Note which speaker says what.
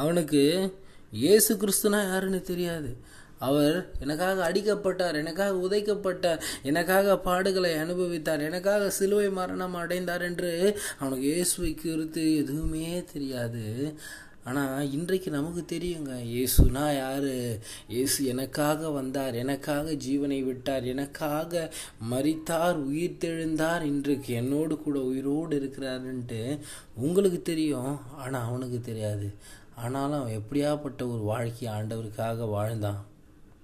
Speaker 1: அவனுக்கு இயேசு கிறிஸ்துனா யாருன்னு தெரியாது. அவர் எனக்காக அடிக்கப்பட்டார் எனக்காக உதைக்கப்பட்டார் எனக்காக பாடுகளை அனுபவித்தார் எனக்காக சிலுவை மரணம் அடைந்தார் என்று அவனுக்கு இயேசுவை குறித்து எதுவுமே தெரியாது. ஆனால் இன்றைக்கு நமக்கு தெரியுங்க இயேசுனா யாரு? இயேசு எனக்காக வந்தார் எனக்காக ஜீவனை விட்டார் எனக்காக மறித்தார் உயிர் தெழுந்தார் இன்றைக்கு என்னோடு கூட உயிரோடு இருக்கிறாருன்ட்டு உங்களுக்கு தெரியும் ஆனால் அவனுக்கு தெரியாது. ஆனாலும் அவன் எப்படியாப்பட்ட ஒரு வாழ்க்கையை ஆண்டவருக்காக வாழ்ந்தான்?